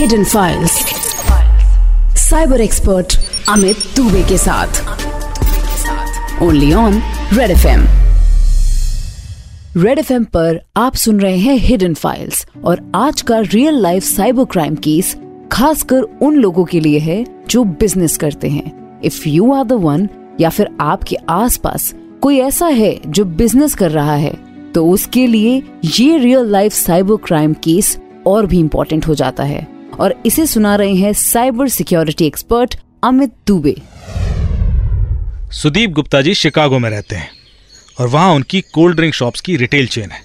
Hidden files cyber expert Amit Dubey के साथ. Only on red F M red F M पर आप सुन रहे हैं हिडन फाइल्स और आज का real life cyber crime case खासकर उन लोगों के लिए है जो बिज़नेस करते हैं. If you are the one या फिर आपके आसपास कोई ऐसा है जो बिज़नेस कर रहा है तो उसके लिए ये real life cyber crime case और भी इम्पोर्टेंट हो जाता है. और इसे सुना रहे हैं cyber security expert Amit Dubey. Sudeep Gupta ji Chicago में रहते हैं और वहाँ उनकी कोल्ड ड्रिंक शॉप्स की रिटेल चेन है।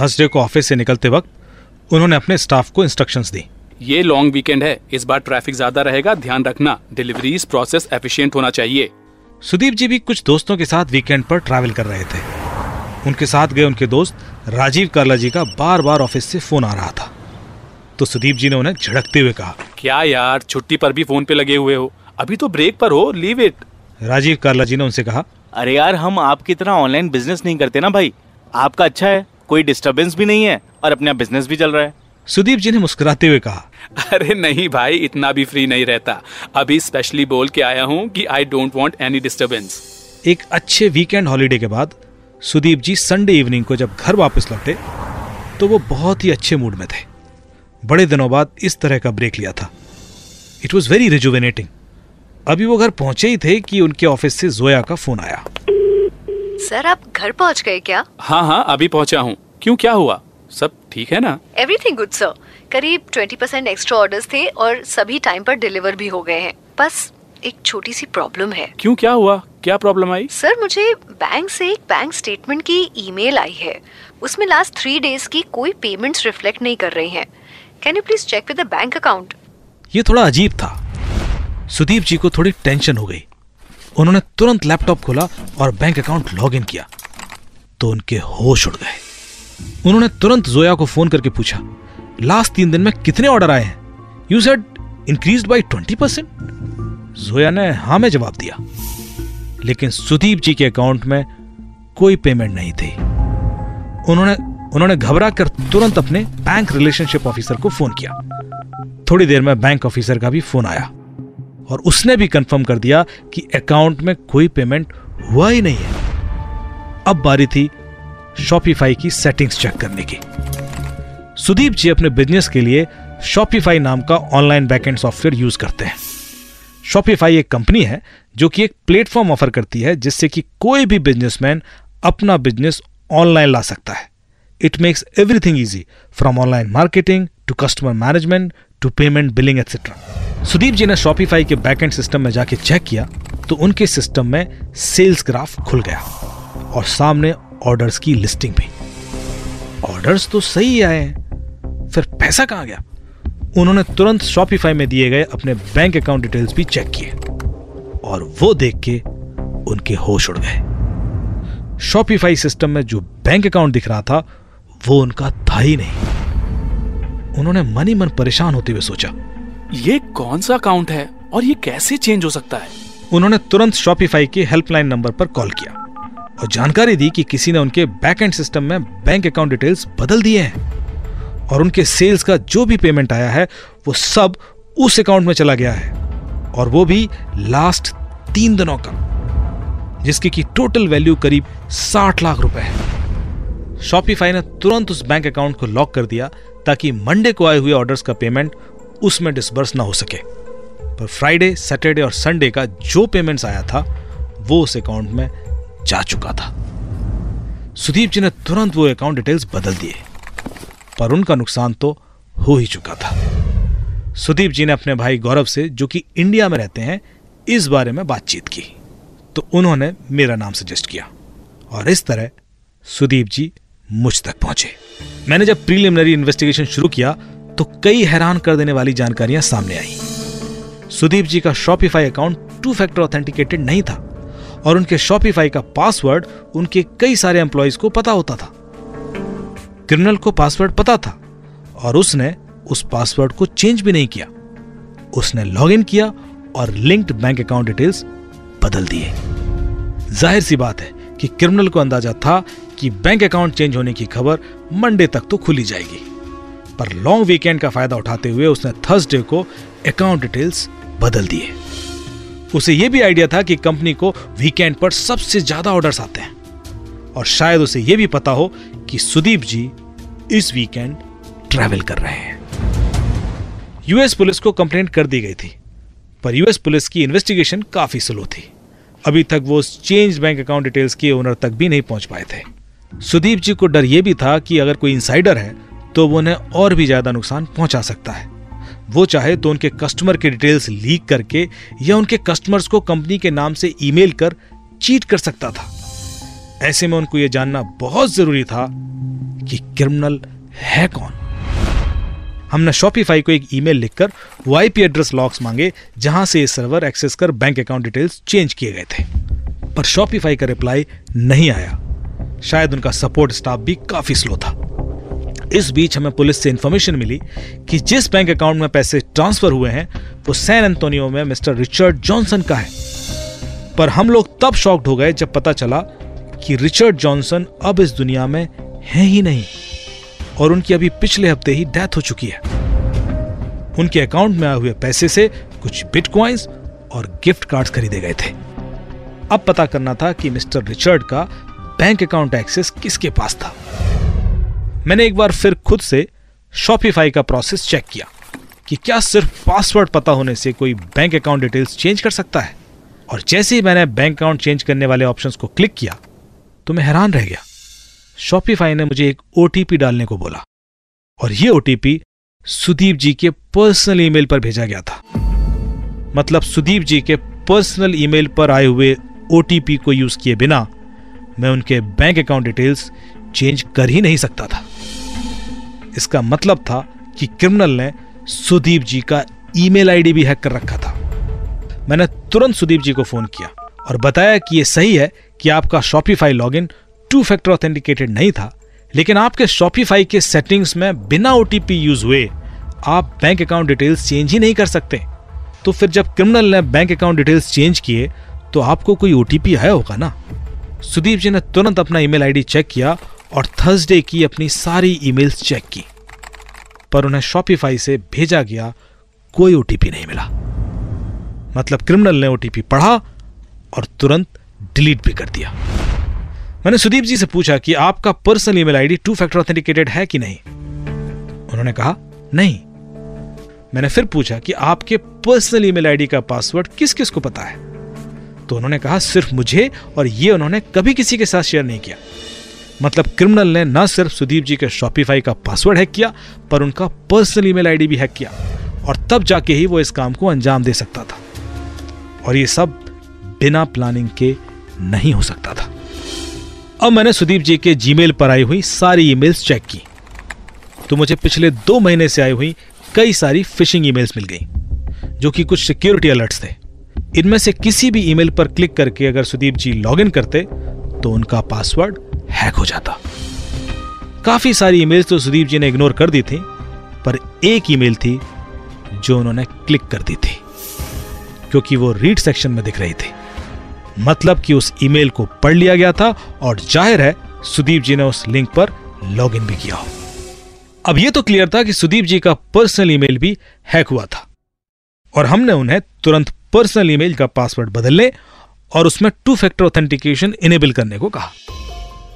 थर्सडे को ऑफ़िस से निकलते वक्त उन्होंने अपने स्टाफ को इंस्ट्रक्शंस दी। ये लॉन्ग वीकेंड है। इस बार ट्रैफ़िक ज़्यादा रहेगा। ध्यान रखना डिलीवरीज प्रोसेस एफिशिएंट होना चाहिए। सुदीप जी भी कुछ दोस्तों के साथ वीकेंड पर ट्रैवल कर रहे थे। उनके साथ गए उनके दोस्त राजीव कार्ला जी का बार बार ऑफ़िस से फ़ोन आ रहा था। तो सुदीप जी ने उन्हें झड़कते हुए कहा क्या यार छुट्टी पर भी फ़ोन पे लगे हुए हो। अभी तो ब्रेक पर हो leave it Rajiv Carla ji ने उनसे कहा अरे यार हम आपकी तरह ऑनलाइन बिज़नेस नहीं करते ना भाई। आपका अच्छा है कोई डिस्टर्बेंस भी नहीं है और अपना बिज़नेस भी चल रहा है। सुदीप जी ने मुस्कुराते हुए कहा अरे नहीं भाई इतना भी फ्री नहीं रहता। अभी स्पेशली बोल के आया हूँ कि I don't want any disturbance एक अच्छे वीकेंड हॉलीडे के बाद सुदीप जी संडे इवनिंग को जब घर वापस लौटे तो वो बहुत ही अच्छे मूड में थे। बड़े दिनों बाद इस तरह का ब्रेक लिया था। इट वॉज़ वेरी रिजुवेनेटिंग अभी वो घर पहुँचे ही थे कि उनके ऑफ़िस से जोया का फ़ोन आया। सर आप घर पहुँच गए क्या? हाँ हाँ अभी पहुँचा हूँ। क्यों क्या हुआ? सब ठीक है ना? एवरीथिंग गुड सर करीब ट्वेंटी परसेंट एक्स्ट्रा ऑर्डर्स थे और सभी टाइम पर डिलीवर भी हो गए हैं। बस एक छोटी सी प्रॉब्लम है। क्यों क्या हुआ? क्या प्रॉब्लम आई? सर मुझे बैंक से एक बैंक स्टेटमेंट की ईमेल आई है। उसमें लास्ट थ्री डेज़ की कोई पेमेंट्स रिफ्लेक्ट नहीं कर रही हैं। Can you please check with the bank account ये थोड़ा अजीब था। सुदीप जी को थोड़ी टेंशन हो गई। उन्होंने तुरंत लैपटॉप खोला और बैंक अकाउंट लॉग इन किया। तो उनके होश उड़ गए। उन्होंने तुरंत जोया को फ़ोन करके पूछा, लास्ट तीन दिन में कितने ऑर्डर आए हैं? You said increase by twenty percent Zoya ने हाँ में जवाब दिया। लेकिन सुदीप जी के अकाउंट में कोई पेमेंट नहीं थी। उन्होंने उन्होंने घबरा कर तुरंत अपने बैंक रिलेशनशिप ऑफिसर को फ़ोन किया। थोड़ी देर में बैंक ऑफिसर का भी फ़ोन आया और उसने भी कंफर्म कर दिया कि अकाउंट में कोई पेमेंट हुआ ही नहीं है। अब बारी थी शॉपिफाई की सेटिंग्स चेक करने की। सुदीप जी अपने बिज़नेस के लिए शॉपिफाई नाम का ऑनलाइन बैकएंड सॉफ्टवेयर यूज़ करते हैं। शॉपिफाई एक कंपनी है जो कि एक प्लेटफॉर्म ऑफ़र करती है जिससे कि कोई भी बिजनेसमैन अपना बिज़नेस ऑनलाइन ला सकता है। It makes everything easy from online marketing to customer management to payment billing etcetera Sudeep ji ने शॉपिफाई के बैकएंड सिस्टम में जाके चेक किया तो उनके सिस्टम में सेल्स ग्राफ खुल गया और सामने ऑर्डर्स की लिस्टिंग भी। ऑर्डर्स तो सही आए हैं, फिर पैसा कहाँ गया? उन्होंने तुरंत शॉपिफाई में दिए गए अपने बैंक अकाउंट डिटेल्स भी चेक किए और वो देख के उनके होश उड़ गए। शॉपिफाई सिस्टम में जो बैंक अकाउंट दिख रहा था वो उनका था ही नहीं। उन्होंने मनी मन परेशान होते हुए सोचा ये कौन सा अकाउंट है और ये कैसे चेंज हो सकता है? उन्होंने तुरंत शॉपिफाई के हेल्पलाइन नंबर पर कॉल किया और जानकारी दी कि किसी ने उनके बैक एंड सिस्टम में बैंक अकाउंट डिटेल्स बदल दिए हैं और उनके सेल्स का जो भी पेमेंट आया है वो सब उस अकाउंट में चला गया है और वो भी लास्ट तीन दिनों का जिसकी की टोटल वैल्यू करीब साठ लाख रुपए है। शॉपिफाई ने तुरंत उस बैंक अकाउंट को लॉक कर दिया ताकि मंडे को आए हुए ऑर्डर्स का पेमेंट उसमें डिसबर्स ना हो सके। पर फ्राइडे सैटरडे और संडे का जो पेमेंट्स आया था, वो उस अकाउंट में जा चुका था। सुदीप जी ने तुरंत वो अकाउंट डिटेल्स बदल दिए, पर उनका नुकसान तो हो ही चुका था। सुदीप जी ने अपने भाई गौरव से, जो कि इंडिया में रहते हैं, इस बारे में बातचीत की। तो उन्होंने मेरा नाम सजेस्ट किया। और इस तरह सुदीप जी मुझ तक पहुँचे। मैंने जब प्रीलिमिनरी इन्वेस्टिगेशन शुरू किया तो कई हैरान कर देने वाली जानकारियाँ सामने आई। सुदीप जी का Shopify account two factor authenticated नहीं था, और उनके शॉपिफाई का पासवर्ड उनके कई सारे एम्प्लॉयज़ को पता होता था। क्रिमिनल को पासवर्ड पता था, और उसने उस पासवर्ड को चेंज भी नहीं किया। उसने लॉगिन किया और लिंक्ड बैंक अकाउंट डिटेल्स बदल दिए। ज़ाहिर सी बात है कि क्रिमिनल को अंदाज़ा था कि बैंक अकाउंट चेंज होने की खबर मंडे तक तो खुली जाएगी। पर लॉन्ग वीकेंड का फ़ायदा उठाते हुए उसने थर्सडे को अकाउंट डिटेल्स बदल दिए। उसे यह भी आइडिया था कि कंपनी को वीकेंड पर सबसे ज़्यादा ऑर्डर्स आते हैं। और शायद उसे यह भी पता हो कि सुदीप जी इस वीकेंड ट्रैवल कर रहे हैं। यूएस पुलिस को कंप्लेंट कर दी गई थी, पर यूएस पुलिस की इन्वेस्टिगेशन काफ़ी स्लो थी। अभी तक वो चेंज बैंक अकाउंट डिटेल्स के ओनर तक भी नहीं पहुँच पाए थे। सुदीप जी को डर यह भी था कि अगर कोई इंसाइडर है तो वो उन्हें और भी ज़्यादा नुकसान पहुँचा सकता है। वो चाहे तो उनके कस्टमर के डिटेल्स लीक करके या उनके कस्टमर्स को कंपनी के नाम से ईमेल कर चीट कर सकता था। ऐसे में उनको यह जानना बहुत ज़रूरी था कि क्रिमिनल है कौन। हमने शॉपिफाई को एक ईमेल लिखकर वो आईपी एड्रेस लॉक्स मांगे, जहाँ से ये सर्वर एक्सेस कर बैंक अकाउंट डिटेल्स चेंज किए गए थे। पर शॉपिफाई का रिप्लाई नहीं आया। शायद उनका सपोर्ट स्टाफ भी काफ़ी स्लो था। इस बीच हमें पुलिस से इंफॉर्मेशन मिली कि जिस बैंक अकाउंट में पैसे ट्रांसफ़र हुए हैं, वो सैन एंटोनियो में मिस्टर रिचर्ड जॉनसन का है। पर हम लोग तब शॉक्ड हो गए जब पता चला कि रिचर्ड जॉनसन अब इस दुनिया में है ही नहीं और उनकी अभी पिछले हफ़्ते ही डेथ हो चुकी है। उनके अकाउंट में आए हुए पैसे से कुछ बिटकॉइंस और गिफ्ट कार्ड्स खरीदे गए थे। अब पता करना था कि मिस्टर रिचर्ड का बैंक अकाउंट एक्सेस किसके पास था? मैंने एक बार फिर खुद से शॉपिफाई का प्रोसेस चेक किया कि क्या सिर्फ़ पासवर्ड पता होने से कोई बैंक अकाउंट डिटेल्स चेंज कर सकता है? और जैसे ही मैंने बैंक अकाउंट चेंज करने वाले ऑप्शन को क्लिक किया तो मैं हैरान रह गया। शॉपिफाई ने मुझे एक ओटीपी डालने को बोला और यह ओटीपी सुदीप जी के पर्सनल ईमेल पर भेजा गया था। मतलब सुदीप जी के पर्सनल ईमेल पर आए हुए ओटीपी को यूज़ किए बिना मैं उनके बैंक अकाउंट डिटेल्स चेंज कर ही नहीं सकता था। इसका मतलब था कि क्रिमिनल ने सुदीप जी का ईमेल आईडी भी हैक कर रखा था। मैंने तुरंत सुदीप जी को फ़ोन किया और बताया कि यह सही है कि आपका Shopify login two factor authenticated नहीं था, लेकिन आपके शॉपिफाई के सेटिंग्स में बिना ओटीपी यूज़ हुए आप बैंक अकाउंट डिटेल्स चेंज ही नहीं कर सकते। तो फिर जब क्रिमिनल ने बैंक अकाउंट डिटेल्स चेंज किए तो आपको कोई ओटीपी आया होगा ना? सुदीप जी ने तुरंत अपना ईमेल आईडी चेक किया और थर्सडे की अपनी सारी ईमेल्स चेक की। पर उन्हें शॉपिफाई से भेजा गया, कोई ओटीपी नहीं मिला। मतलब क्रिमिनल ने ओटीपी पढ़ा और तुरंत डिलीट भी कर दिया। मैंने सुदीप जी से पूछा कि आपका personal email ID two factor authenticated है कि नहीं? उन्होंने कहा, नहीं। मैंने फिर पूछा कि आपके पर्सनल ईमेल आईडी का पासवर्ड किस किस को पता है? तो उन्होंने कहा, सिर्फ़ मुझे और ये उन्होंने कभी किसी के साथ शेयर नहीं किया. मतलब क्रिमिनल ने न सिर्फ़ सुदीप जी के शॉपिफाई का पासवर्ड हैक किया, पर उनका पर्सनल ईमेल आईडी भी हैक किया और तब जाके ही वो इस काम को अंजाम दे सकता था। और ये सब बिना प्लानिंग के नहीं हो सकता था। अब मैंने सुदीप जी के जीमेल पर आई हुई सारी ईमेल्स चेक की। तो मुझे पिछले दो महीने से आई हुई कई सारी फिशिंग ईमेल्स मिल गई, जो कि कुछ सिक्योरिटी अलर्ट्स थे। इनमें से किसी भी ईमेल पर क्लिक करके अगर सुदीप जी लॉगिन करते तो उनका पासवर्ड हैक हो जाता। काफ़ी सारी ईमेल्स तो सुदीप जी ने इग्नोर कर दी थी, पर एक ईमेल थी जो उन्होंने क्लिक कर दी थी, क्योंकि वो रीड सेक्शन में दिख रही थी। मतलब कि उस ईमेल को पढ़ लिया गया था और ज़ाहिर है सुदीप जी ने उस लिंक पर लॉगिन भी किया अब यह तो क्लियर था कि सुदीप जी का पर्सनल ईमेल भी हैक हुआ था, और हमने उन्हें तुरंत पर्सनल ईमेल का पासवर्ड बदलने और उसमें टू फैक्टर ऑथेंटिकेशन इनेबल करने को कहा।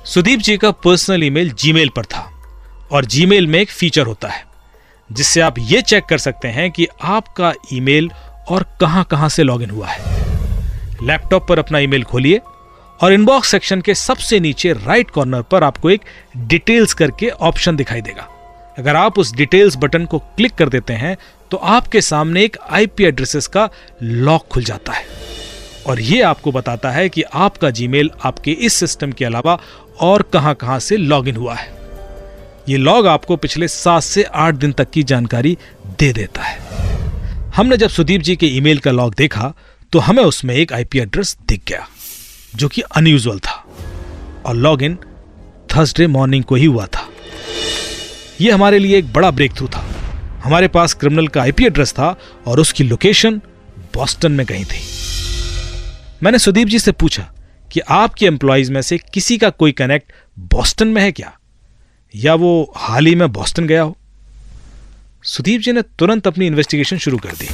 सुदीप जी का पर्सनल ईमेल जीमेल पर था और जीमेल में एक फीचर होता है, जिससे आप यह चेक कर सकते हैं कि आपका ईमेल और कहाँ कहाँ से लॉगिन हुआ है। लैपटॉप पर अपना ईमेल खोलिए और इनबॉक्स सेक्शन के सबसे नीचे राइट कॉर्नर पर आपको एक डिटेल्स करके ऑप्शन दिखाई देगा। अगर आप उस डिटेल्स बटन को क्लिक कर देते हैं तो आपके सामने एक आईपी एड्रेसेस का लॉक खुल जाता है। और यह आपको बताता है कि आपका जीमेल आपके इस सिस्टम के अलावा और कहाँ कहाँ से लॉगिन हुआ है। यह लॉग आपको पिछले सात से आठ दिन तक की जानकारी दे देता है। हमने जब सुदीप जी के ईमेल का लॉग देखा तो हमें उसमें एक आईपी एड्रेस दिख गया, जो कि अनयूजल था। और लॉग इन थर्सडे मॉर्निंग को ही हुआ था। यह हमारे लिए एक बड़ा ब्रेक थ्रू था। हमारे पास क्रिमिनल का आईपी एड्रेस था और उसकी लोकेशन बॉस्टन में कहीं थी। मैंने सुदीप जी से पूछा कि आपके एम्प्लॉयज़ में से किसी का कोई कनेक्ट बॉस्टन में है क्या? या वो हाल ही में बॉस्टन गया हो? सुदीप जी ने तुरंत अपनी इन्वेस्टिगेशन शुरू कर दी।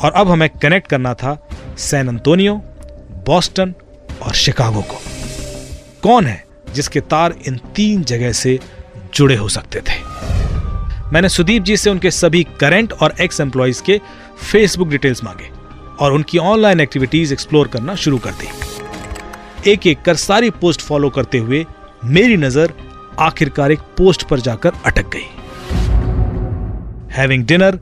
और अब हमें कनेक्ट करना था सैन अंतोनियो बॉस्टन और शिकागो को। कौन है जिसके तार इन तीन जगह से जुड़े हो सकते थे? मैंने सुदीप जी से उनके सभी करंट और एक्स एम्प्लॉयज़ के फेसबुक डिटेल्स मांगे और उनकी ऑनलाइन एक्टिविटीज़ एक्सप्लोर करना शुरू कर दी। एक एक कर सारी पोस्ट फॉलो करते हुए मेरी नज़र आखिरकार एक पोस्ट पर जाकर अटक गई। Having dinner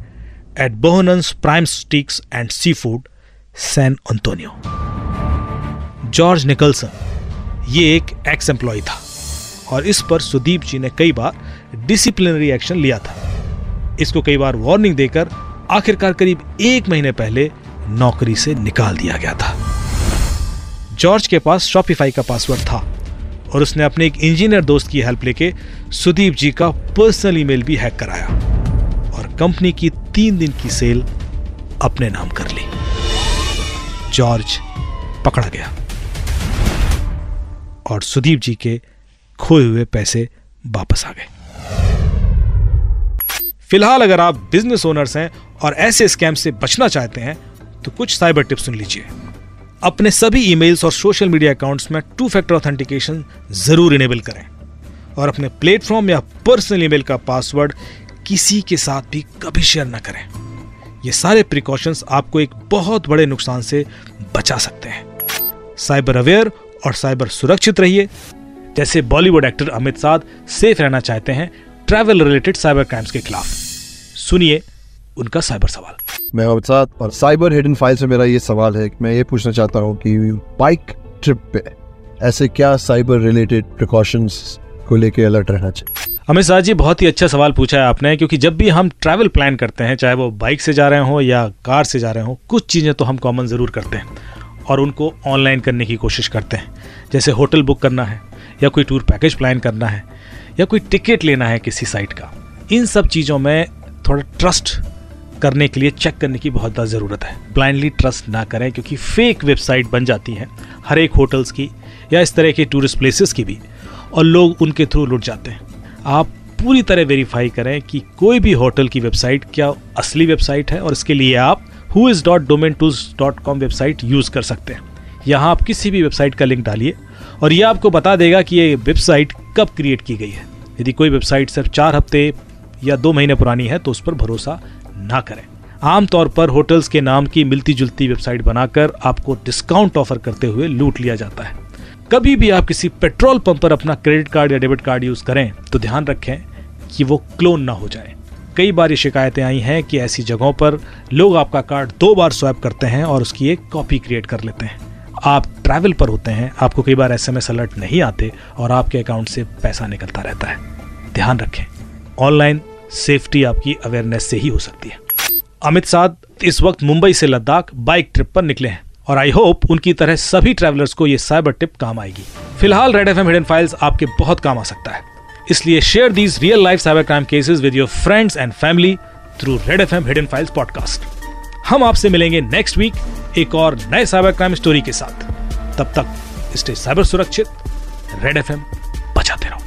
at Bohanan's prime steaks and seafood San Antonio George Nicholson ये एक एक्स एम्प्लॉय था और इस पर सुदीप जी ने कई बार डिसिप्लिनरी एक्शन लिया था। इसको कई बार वार्निंग देकर आखिरकार करीब एक महीने पहले नौकरी से निकाल दिया गया था। जॉर्ज के पास शॉपिफाई का पासवर्ड था और उसने अपने एक इंजीनियर दोस्त की हेल्प लेके सुदीप जी का पर्सनल ईमेल भी हैक कराया और कंपनी की तीन दिन की सेल अपने नाम कर ली। जॉर्ज पकड़ा गया और सुदीप जी के खोए हुए पैसे वापस आ गए। फ़िलहाल अगर आप बिज़नेस ओनर्स हैं और ऐसे स्कैम से बचना चाहते हैं तो कुछ साइबर टिप्स सुन लीजिए। अपने सभी ईमेल्स और सोशल मीडिया अकाउंट्स में टू फैक्टर ऑथेंटिकेशन ज़रूर इनेबल करें। और अपने प्लेटफॉर्म या पर्सनल ईमेल का पासवर्ड किसी के साथ भी कभी शेयर ना करें। ये सारे प्रिकॉशंस आपको एक बहुत बड़े नुकसान से बचा सकते हैं। साइबर अवेयर और साइबर सुरक्षित रहिए। जैसे बॉलीवुड एक्टर अमित साध सेफ़ रहना चाहते हैं ट्रैवल रिलेटेड साइबर क्राइम्स के खिलाफ। सुनिए उनका साइबर सवाल। मैं अमित साध और साइबर हिडन फ़ाइल से मेरा ये सवाल है मैं ये पूछना चाहता हूँ कि बाइक ट्रिप पे ऐसे क्या साइबर रिलेटेड प्रिकॉशंस को लेके अलर्ट रहना चाहिए? अमित शाह जी बहुत ही अच्छा सवाल पूछा है आपने क्योंकि जब भी हम ट्रैवल प्लान करते हैं चाहे वो बाइक से जा रहे हो या कार से जा रहे हो कुछ चीज़ें तो हम कॉमन ज़रूर करते हैं और उनको ऑनलाइन करने की कोशिश करते हैं। जैसे होटल बुक करना है या कोई टूर पैकेज प्लान करना है, या कोई टिकट लेना है किसी साइट का, इन सब चीज़ों में थोड़ा ट्रस्ट करने के लिए चेक करने की बहुत ज़्यादा ज़रूरत है। ब्लाइंडली ट्रस्ट ना करें, क्योंकि फेक वेबसाइट बन जाती हैं हर एक होटल्स की या इस तरह के टूरिस्ट प्लेसेस की भी, और लोग उनके थ्रू लुट जाते हैं। आप पूरी तरह वेरीफाई करें कि कोई भी होटल की वेबसाइट क्या असली वेबसाइट है, और इसके लिए आप who is dot domain tools dot com website use कर सकते हैं। यहाँ आप किसी भी वेबसाइट का लिंक डालिए और ये आपको बता देगा कि ये वेबसाइट कब क्रिएट की गई है। यदि कोई वेबसाइट सिर्फ़ चार हफ़्ते या दो महीने पुरानी है तो उस पर भरोसा ना करें। आमतौर पर होटल्स के नाम की मिलती जुलती वेबसाइट बनाकर आपको डिस्काउंट ऑफ़र करते हुए लूट लिया जाता है। कभी भी आप किसी पेट्रोल पंप पर अपना क्रेडिट कार्ड या डेबिट कार्ड यूज़ करें तो ध्यान रखें कि वो क्लोन ना हो जाए। कई बार ये शिकायतें आई हैं कि ऐसी जगहों पर लोग आपका कार्ड दो बार स्वैप करते हैं और उसकी एक कॉपी क्रिएट कर लेते हैं। आप ट्रैवल पर होते हैं, आपको कई बार एसएमएस अलर्ट नहीं आते और आपके अकाउंट से पैसा निकलता रहता है। ध्यान रखें ऑनलाइन सेफ्टी आपकी अवेयरनेस से ही हो सकती है। अमित साध इस वक्त मुंबई से लद्दाख बाइक ट्रिप पर निकले हैं और आई होप उनकी तरह सभी ट्रैवलर्स को ये साइबर टिप काम आएगी। फ़िलहाल red F M hidden files आपके बहुत काम आ सकता है। इसलिए share these real life cyber crime cases with your friends and family through red F M hidden files podcast हम आपसे मिलेंगे नेक्स्ट वीक एक और नए साइबर क्राइम स्टोरी के साथ। तब तक स्टे साइबर सुरक्षित रेड एफ़ एम बचाते रहो।